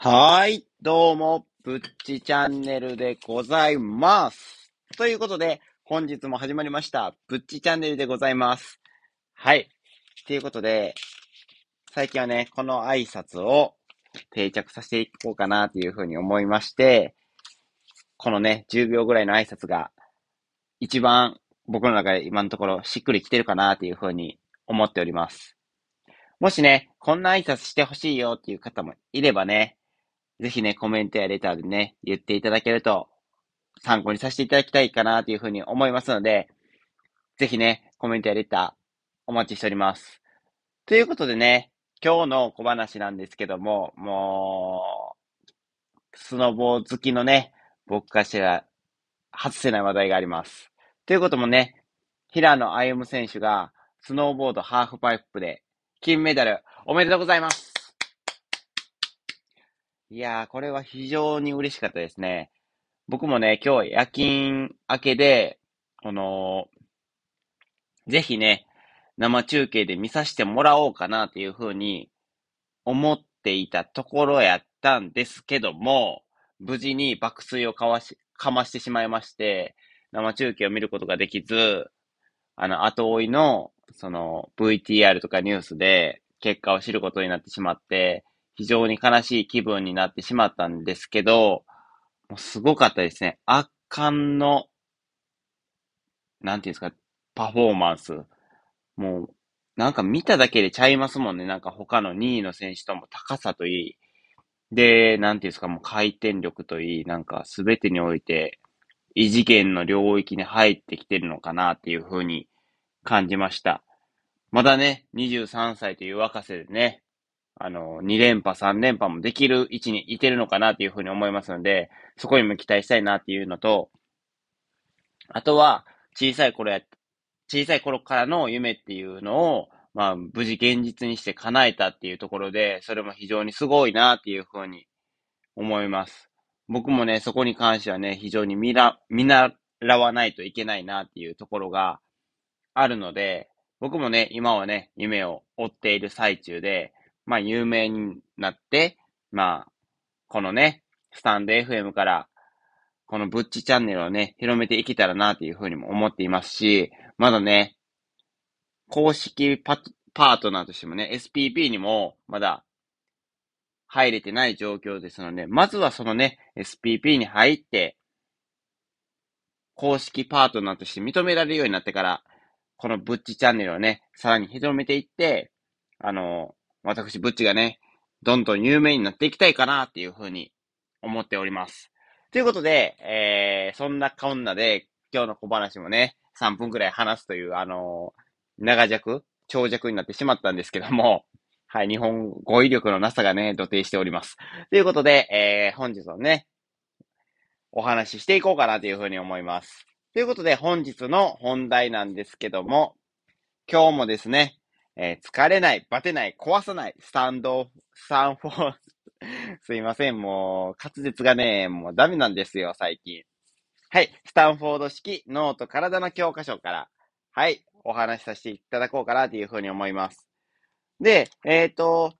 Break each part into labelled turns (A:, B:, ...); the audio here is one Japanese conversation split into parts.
A: はーい、どうも、ぶっちチャンネルでございます。ということで、本日も始まりました、ぶっちチャンネルでございます。はい。ということで、最近はね、この挨拶を定着させていこうかなというふうに思いまして、このね、10秒ぐらいの挨拶が、一番僕の中で今のところしっくりきてるかなというふうに思っております。もしね、こんな挨拶してほしいよっていう方もいればね、ぜひね、コメントやレターでね、言っていただけると、参考にさせていただきたいかなというふうに思いますので、ぜひね、コメントやレター、お待ちしております。ということでね、今日の小話なんですけども、もう、スノボー好きのね、僕からしたら、外せない話題があります。ということもね、平野歩夢選手が、スノーボードハーフパイプで、金メダル、おめでとうございますいやー、これは非常に嬉しかったですね。僕もね、今日夜勤明けで、この、ぜひね、生中継で見させてもらおうかなっていうふうに思っていたところやったんですけども、無事に爆睡をかわし、かましてしまいまして、生中継を見ることができず、あの、後追いの、その、VTR とかニュースで結果を知ることになってしまって、非常に悲しい気分になってしまったんですけど、もうすごかったですね。圧巻の、なんていうんですか、パフォーマンス。もう、なんか見ただけでちゃいますもんね。なんか他の2位の選手とも高さといい。で、なんていうんですか、もう回転力といい、なんか全てにおいて、異次元の領域に入ってきてるのかなっていう風に感じました。まだね、23歳という若さでね、あの、2連覇、3連覇もできる位置にいてるのかなっていうふうに思いますので、そこにも期待したいなっていうのと、あとは、小さい頃や、小さい頃からの夢っていうのを、まあ、無事現実にして叶えたっていうところで、それも非常にすごいなっていうふうに思います。僕もね、そこに関してはね、非常に見ら、見習わないといけないなっていうところがあるので、僕もね、今はね、夢を追っている最中で、まあ、有名になって、まあ、このね、スタンド FM から、このブッチチャンネルをね、広めていけたらなというふうにも思っていますし、まだね、公式パパートナーとしてもね、SPP にもまだ入れてない状況ですので、まずはそのね、SPP に入って、公式パートナーとして認められるようになってから、このブッチチャンネルをね、さらに広めていって、あの、私、ブッチがね、どんどん有名になっていきたいかなっていうふうに思っております。ということで、えー、そんなこんなで、今日の小話もね、3分くらい話すという、あのー、長尺、長尺になってしまったんですけども、はい、日本語彙力のなさがね、土定しております。ということで、えー、本日のね、お話ししていこうかなというふうに思います。ということで、本日の本題なんですけども、今日もですね、えー疲れない、バテない、壊さない、スタンド、スタンフォー、すいません、もう、滑舌がね、もうダメなんですよ、最近。はい、スタンフォード式脳と体の教科書から、はい、お話しさせていただこうかなというふうに思います。で、えっ、と、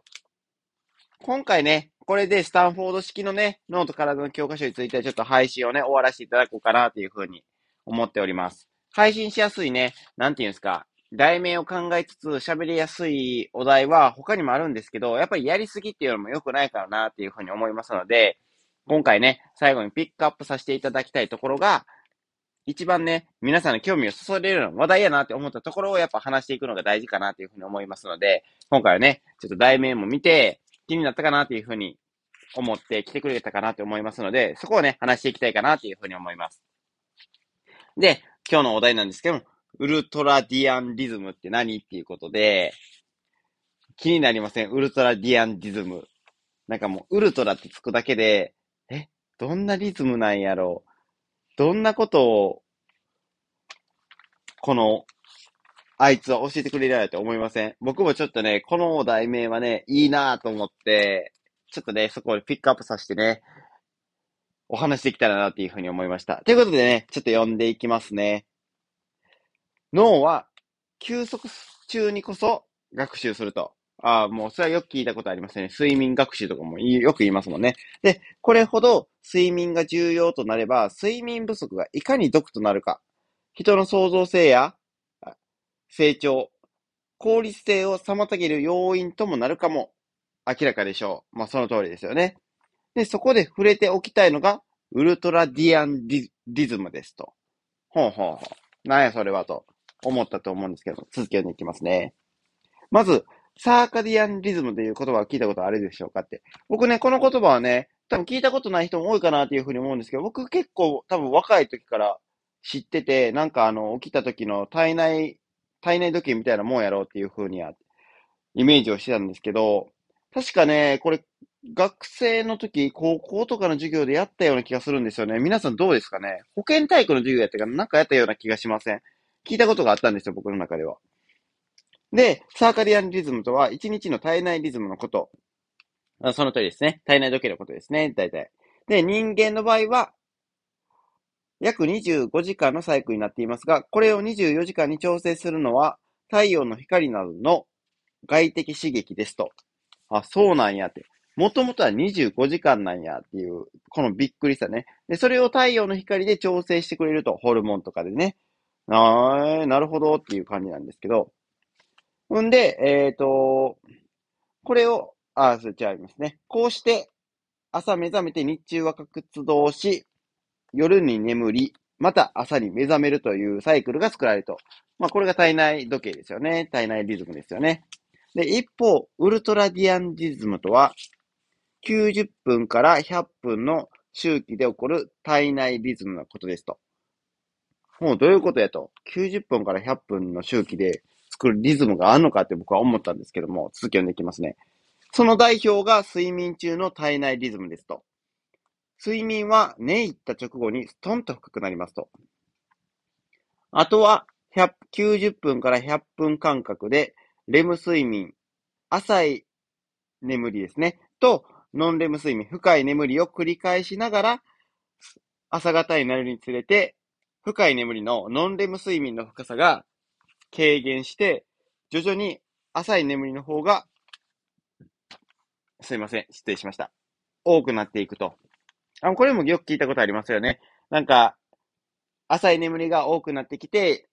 A: 今回ね、これでスタンフォード式のね、脳と体の教科書についてちょっと配信をね、終わらせていただこうかなというふうに思っております。配信しやすいね、なんていうんですか、題名を考えつつ喋りやすいお題は他にもあるんですけど、やっぱりやりすぎっていうのも良くないからなっていうふうに思いますので、今回ね、最後にピックアップさせていただきたいところが、一番ね、皆さんの興味をそそれるような話題やなって思ったところをやっぱ話していくのが大事かなっていうふうに思いますので、今回はね、ちょっと題名も見て気になったかなっていうふうに思って来てくれたかなって思いますので、そこをね、話していきたいかなっていうふうに思います。で、今日のお題なんですけども、ウルトラディアンリズムって何っていうことで、気になりません？ウルトラディアンリズム。なんかもう、ウルトラってつくだけで、え、どんなリズムなんやろ？うどんなことを、この、あいつは教えてくれるやろって思いません？僕もちょっとね、この題名はね、いいなぁと思って、ちょっとね、そこをピックアップさせてね、お話できたらなっていうふうに思いました。ということでね、ちょっと読んでいきますね。脳は休息中にこそ学習すると。ああ、もうそれはよく聞いたことありますね。睡眠学習とかもよく言いますもんね。で、これほど睡眠が重要となれば、睡眠不足がいかに毒となるか、人の創造性や成長、効率性を妨げる要因ともなるかも明らかでしょう。まあその通りですよね。で、そこで触れておきたいのが、ウルトラディアンリズムですと。ほうほうほう。なんやそれはと思ったと思うんですけど、続きをいきますね。まず、サーカディアンリズムという言葉を聞いたことあるでしょうかって。僕ね、この言葉はね、多分聞いたことない人も多いかなっていうふうに思うんですけど、僕結構多分若い時から知ってて、なんかあの、起きた時の体内、体内時計みたいなもんやろうっていうふうには、イメージをしてたんですけど、確かね、これ、学生の時、高校とかの授業でやったような気がするんですよね。皆さんどうですかね？保健体育の授業やったかなんかやったような気がしません？聞いたことがあったんですよ、僕の中では。で、サーカディアンリズムとは、1日の体内リズムのこと。その通りですね。体内時計のことですね、大体。で、人間の場合は、約25時間のサイクルになっていますが、これを24時間に調整するのは、太陽の光などの外的刺激ですと。あ、そうなんやって。もともとは25時間なんやっていう、このびっくりさね。で、それを太陽の光で調整してくれると、ホルモンとかでね。あー、なるほどっていう感じなんですけど。んで、えっ、ー、と、これを、あ、そっちありますね。こうして、朝目覚めて日中は活動し、夜に眠り、また朝に目覚めるというサイクルが作られると。まあ、これが体内時計ですよね。体内リズムですよね。で、一方、ウルトラディアンリズムとは、90分から100分の周期で起こる体内リズムのことですと。もうどういうことやと。90分から100分の周期で作るリズムがあるのかって僕は思ったんですけども、続き読んでいきますね。その代表が睡眠中の体内リズムですと。睡眠は寝入った直後にストンと深くなりますと。あとは90分から100分間隔でレム睡眠、浅い眠りですね、とノンレム睡眠、深い眠りを繰り返しながら朝方になるにつれて深い眠りのノンレム睡眠の深さが軽減して、徐々に浅い眠りの方が、すいません、失礼しました。多くなっていくと。あ、これもよく聞いたことありますよね。なんか、浅い眠りが多くなってきて、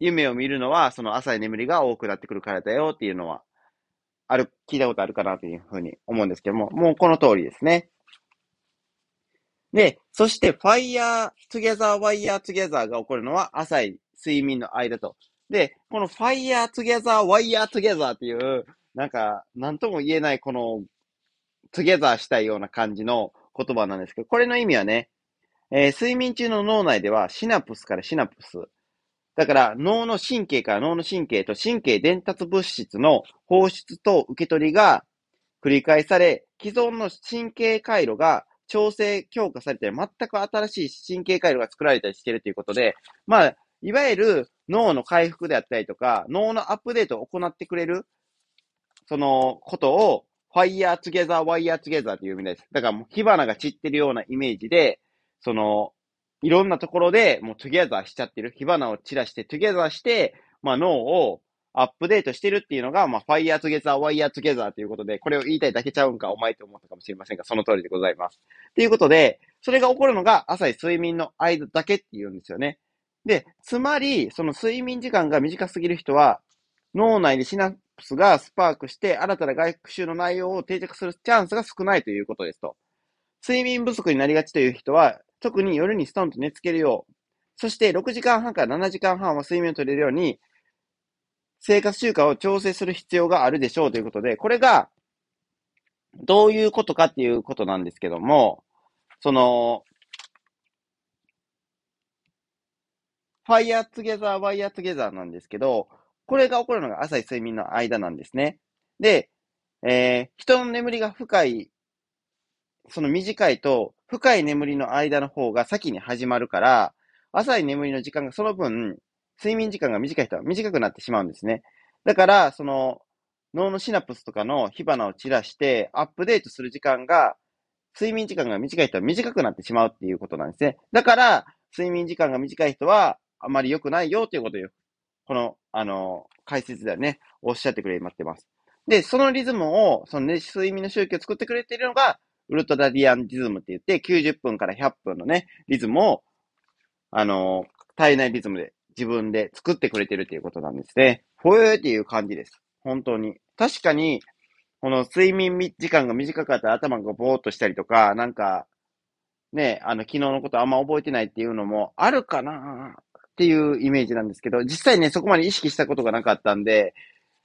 A: 夢を見るのは、その浅い眠りが多くなってくるからだよっていうのは、ある、聞いたことあるかなというふうに思うんですけども、もうこの通りですね。で、そして、fire together, wire together が起こるのは浅い睡眠の間と。で、この fire together, wire together っていう、なんか、なんとも言えないこの、together したいような感じの言葉なんですけど、これの意味はね、えー、睡眠中の脳内ではシナプスからシナプス。だから脳の神経から脳の神経と神経伝達物質の放出と受け取りが繰り返され、既存の神経回路が調整強化されて全く新しい神経回路が作られたりしてるということで、まあ、いわゆる脳の回復であったりとか、脳のアップデートを行ってくれる、そのことを、fire together, wire together という意味です。だからもう火花が散ってるようなイメージで、その、いろんなところでもう together しちゃってる。火花を散らして together して、まあ脳をアップデートしてるっていうのが、まあ fire together, wire together ということで、これを言いたいだけちゃうんか、お前って思ったかもしれませんが、その通りでございます。ということで、それが起こるのが浅い睡眠の間だけっていうんですよね。で、つまり、その睡眠時間が短すぎる人は、脳内でシナプスがスパークして、新たな外学習の内容を定着するチャンスが少ないということですと。睡眠不足になりがちという人は、特に夜にストンと寝つけるよう、そして6時間半から7時間半は睡眠を取れるように、生活習慣を調整する必要があるでしょうということで、これが、どういうことかっていうことなんですけども、その、fire together, wire together なんですけど、これが起こるのが浅い睡眠の間なんですね。で、えー、人の眠りが深い、その短いと、深い眠りの間の方が先に始まるから、浅い眠りの時間がその分、睡眠時間が短い人は短くなってしまうんですね。だから、その、脳のシナプスとかの火花を散らして、アップデートする時間が、睡眠時間が短い人は短くなってしまうっていうことなんですね。だから、睡眠時間が短い人は、あまり良くないよということを、この、あの、解説ではね、おっしゃってくれまってます。で、そのリズムを、その、ね、睡眠の周期を作ってくれているのが、ウルトラディアンリズムって言って、90分から100分のね、リズムを、あの、体内リズムで自分で作ってくれてるっていうことなんですね。ほえーっていう感じです。本当に。確かに、この睡眠時間が短かったら頭がぼーっとしたりとか、なんか、ね、あの、昨日のことあんま覚えてないっていうのもあるかなっていうイメージなんですけど、実際ね、そこまで意識したことがなかったんで、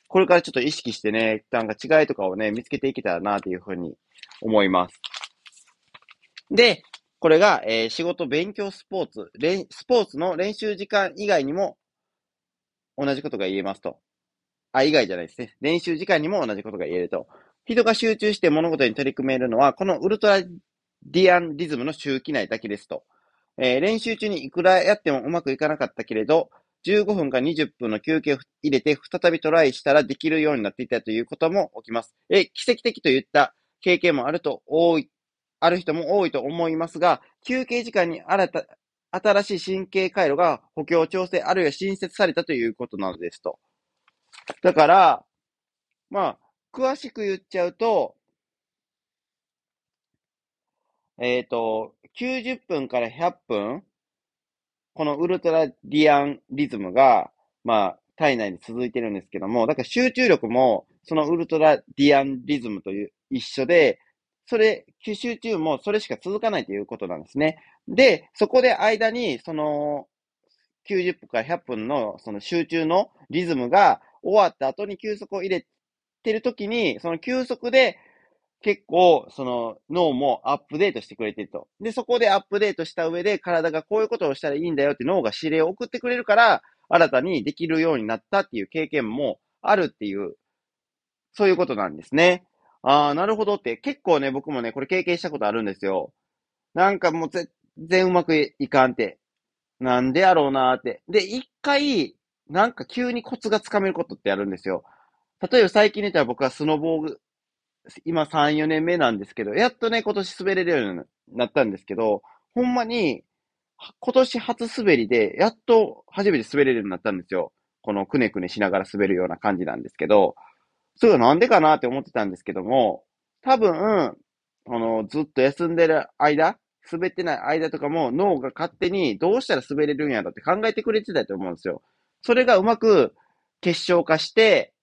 A: これからちょっと意識してね、なんか違いとかをね、見つけていけたらなっていうふうに思います。で、これが、えー、仕事、勉強、スポーツ、スポーツの練習時間以外にも同じことが言えますと。あ、以外じゃないですね。練習時間にも同じことが言えると。人が集中して物事に取り組めるのは、このウルトラディアンリズムの周期内だけですと。えー、練習中にいくらやってもうまくいかなかったけれど、15分か20分の休憩を入れて再びトライしたらできるようになっていたということも起きます。え、奇跡的といった経験もあると多い、ある人も多いと思いますが、休憩時間に新た、新しい神経回路が補強調整あるいは新設されたということなのですと。だから、まあ、詳しく言っちゃうと、えっ、ー、と、90分から100分、このウルトラディアンリズムが、まあ、体内に続いてるんですけども、だから集中力も、そのウルトラディアンリズムという一緒で、それ、集中もそれしか続かないということなんですね。で、そこで間に、その、90分から100分のその集中のリズムが終わった後に休息を入れてるときに、その休息で結構、その脳もアップデートしてくれてると。で、そこでアップデートした上で体がこういうことをしたらいいんだよって脳が指令を送ってくれるから、新たにできるようになったっていう経験もあるっていう、そういうことなんですね。ああ、なるほどって、結構ね、僕もね、これ経験したことあるんですよ。なんかもう全然うまくいかんって。なんでやろうなーって。で、一回、なんか急にコツがつかめることってあるんですよ。例えば最近出たら僕はスノボーグ今3、4年目なんですけど、やっとね、今年滑れるようになったんですけど、ほんまに、今年初滑りで、やっと初めて滑れるようになったんですよ。このくねくねしながら滑るような感じなんですけど、それはなんでかなって思ってたんですけども、多分、あの、ずっと休んでる間、滑ってない間とかも脳が勝手にどうしたら滑れるんやろって考えてくれてたと思うんですよ。それがうまく結晶化して、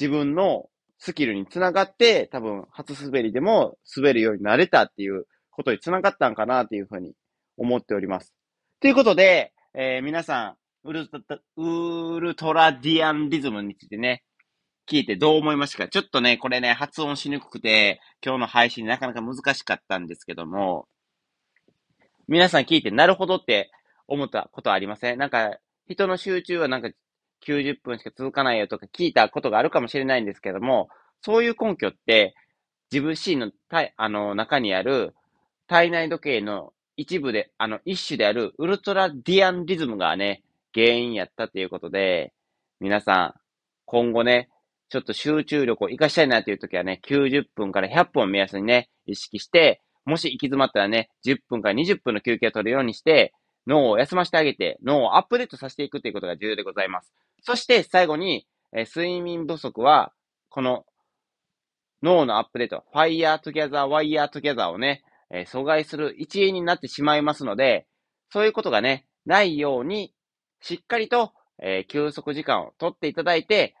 A: 自分のスキルにつながって、多分、初滑りでも滑るようになれたっていうことにつながったんかなっていうふうに思っております。ということで、えー、皆さん、ウルトウルトラディアンリズムについてね、聞いてどう思いましたか？ちょっとね、これね、発音しにくくて、今日の配信なかなか難しかったんですけども、皆さん聞いてなるほどって思ったことありません？なんか、人の集中はなんか90分しか続かないよとか聞いたことがあるかもしれないんですけども、そういう根拠って、自分自身の体、あの、中にある体内時計の一部で、あの、一種であるウルトラディアンリズムがね、原因やったということで、皆さん、今後ね、ちょっと集中力を活かしたいなという時はね、90分から100分を目安にね、意識して、もし行き詰まったらね、10分から20分の休憩を取るようにして、脳を休ませてあげて、脳をアップデートさせていくということが重要でございます。そして最後に、え、睡眠不足は、この脳のアップデート、fire together, wire together をね、え、阻害する一因になってしまいますので、そういうことがね、ないように、しっかりと、え、休息時間を取っていただいて、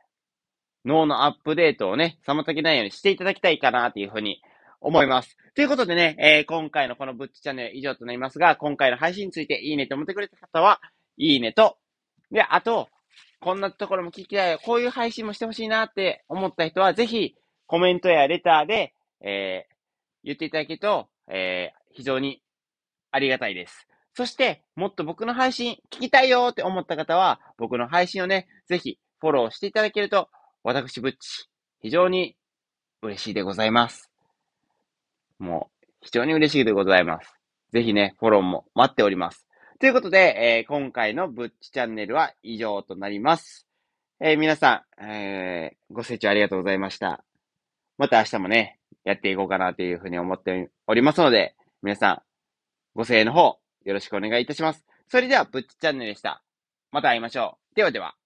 A: 脳のアップデートをね、妨げないようにしていただきたいかなというふうに思います。ということでね、えー、今回のこのブッチチャンネル以上となりますが、今回の配信についていいねと思ってくれた方は、いいねと、で、あと、こんなところも聞きたいよ。こういう配信もしてほしいなって思った人は、ぜひ、コメントやレターで、えー、言っていただけると、えー、非常にありがたいです。そして、もっと僕の配信聞きたいよって思った方は、僕の配信をね、ぜひフォローしていただけると、私ぶっち、非常に嬉しいでございます。もう、非常に嬉しいでございます。ぜひね、フォローも待っております。ということで、えー、今回のぶっちチャンネルは以上となります。えー、皆さん、えー、ご清聴ありがとうございました。また明日もね、やっていこうかなというふうに思っておりますので、皆さん、ご声援の方、よろしくお願いいたします。それでは、ぶっちチャンネルでした。また会いましょう。ではでは。